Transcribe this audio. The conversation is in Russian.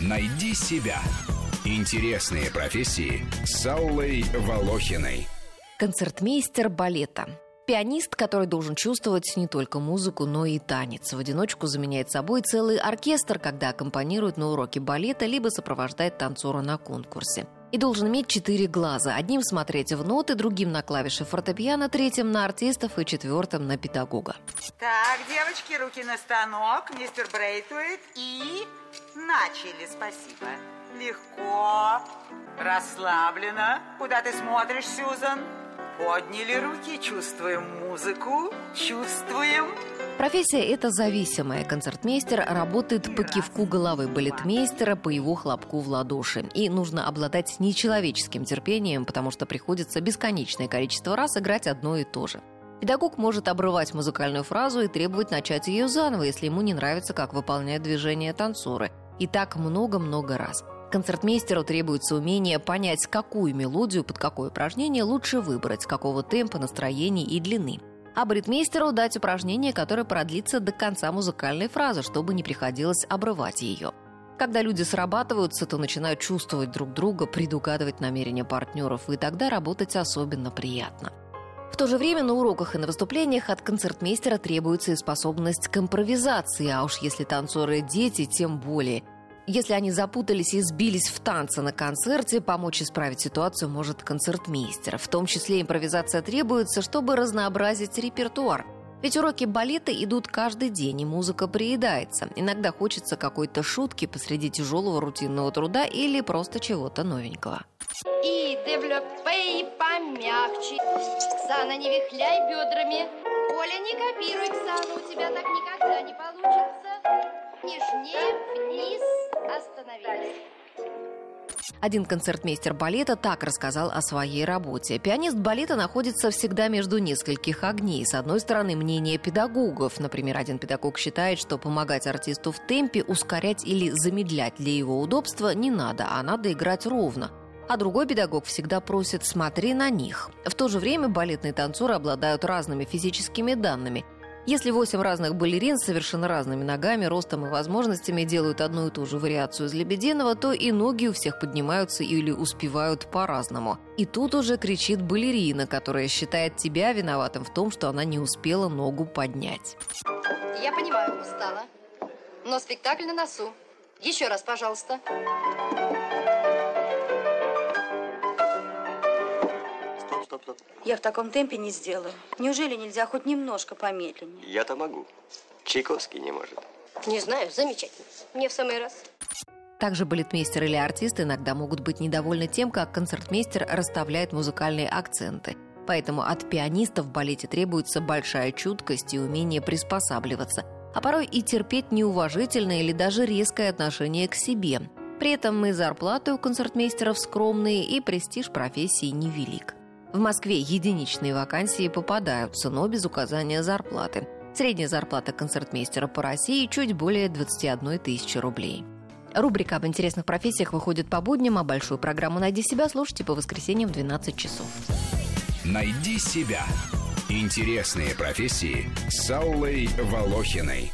Найди себя. Интересные профессии с Аллой Волохиной. Концертмейстер балета. Пианист, который должен чувствовать не только музыку, но и танец. В одиночку заменяет собой целый оркестр, когда аккомпанирует на уроке балета, либо сопровождает танцора на конкурсе. И должен иметь четыре глаза. Одним смотреть в ноты, другим на клавиши фортепиано, третьим на артистов и четвертым на педагога. Так, девочки, руки на станок, мистер Брейтуэйт и... Начали, спасибо. Легко, расслабленно. Куда ты смотришь, Сьюзан? Подняли руки, чувствуем музыку, чувствуем. Профессия эта зависимая. Концертмейстер работает по кивку головы балетмейстера, по его хлопку в ладоши. И нужно обладать нечеловеческим терпением, потому что приходится бесконечное количество раз играть одно и то же. Педагог может обрывать музыкальную фразу и требовать начать ее заново, если ему не нравится, как выполняют движения танцоры. И так много-много раз. Концертмейстеру требуется умение понять, какую мелодию под какое упражнение лучше выбрать, какого темпа, настроения и длины. А бритмейстеру дать упражнение, которое продлится до конца музыкальной фразы, чтобы не приходилось обрывать ее. Когда люди срабатываются, то начинают чувствовать друг друга, предугадывать намерения партнеров, и тогда работать особенно приятно. В то же время на уроках и на выступлениях от концертмейстера требуется и способность к импровизации, а уж если танцоры дети, тем более – если они запутались и сбились в танце на концерте, помочь исправить ситуацию может концертмейстер. В том числе импровизация требуется, чтобы разнообразить репертуар. Ведь уроки балета идут каждый день, и музыка приедается. Иногда хочется какой-то шутки посреди тяжелого рутинного труда или просто чего-то новенького. И девлопей помягче. Ксана, не вихляй бедрами. Оля, не копируй, Ксана, у тебя так никогда не получится. Нежнее, вниз, остановились. Один концертмейстер балета так рассказал о своей работе. Пианист балета находится всегда между нескольких огней. С одной стороны, мнение педагогов. Например, один педагог считает, что помогать артисту в темпе, ускорять или замедлять для его удобства не надо, а надо играть ровно. А другой педагог всегда просит «смотри на них». В то же время балетные танцоры обладают разными физическими данными – если восемь разных балерин с совершенно разными ногами, ростом и возможностями делают одну и ту же вариацию из Лебединого, то и ноги у всех поднимаются или успевают по-разному. И тут уже кричит балерина, которая считает тебя виноватым в том, что она не успела ногу поднять. Я понимаю, устала. Но спектакль на носу. Еще раз, пожалуйста. Стоп. Я в таком темпе не сделаю. Неужели нельзя хоть немножко помедленнее? Я-то могу. Чайковский не может. Не знаю, замечательно. Мне в самый раз. Также балетмейстер или артист иногда могут быть недовольны тем, как концертмейстер расставляет музыкальные акценты. Поэтому от пианиста в балете требуется большая чуткость и умение приспосабливаться, а порой и терпеть неуважительное или даже резкое отношение к себе. При этом и зарплаты у концертмейстеров скромные, и престиж профессии невелик. В Москве единичные вакансии попадаются, но без указания зарплаты. Средняя зарплата концертмейстера по России чуть более 21 тысячи рублей. Рубрика об интересных профессиях выходит по будням, а большую программу «Найди себя» слушайте по воскресеньям в 12 часов. «Найди себя» – интересные профессии с Аллой Волохиной.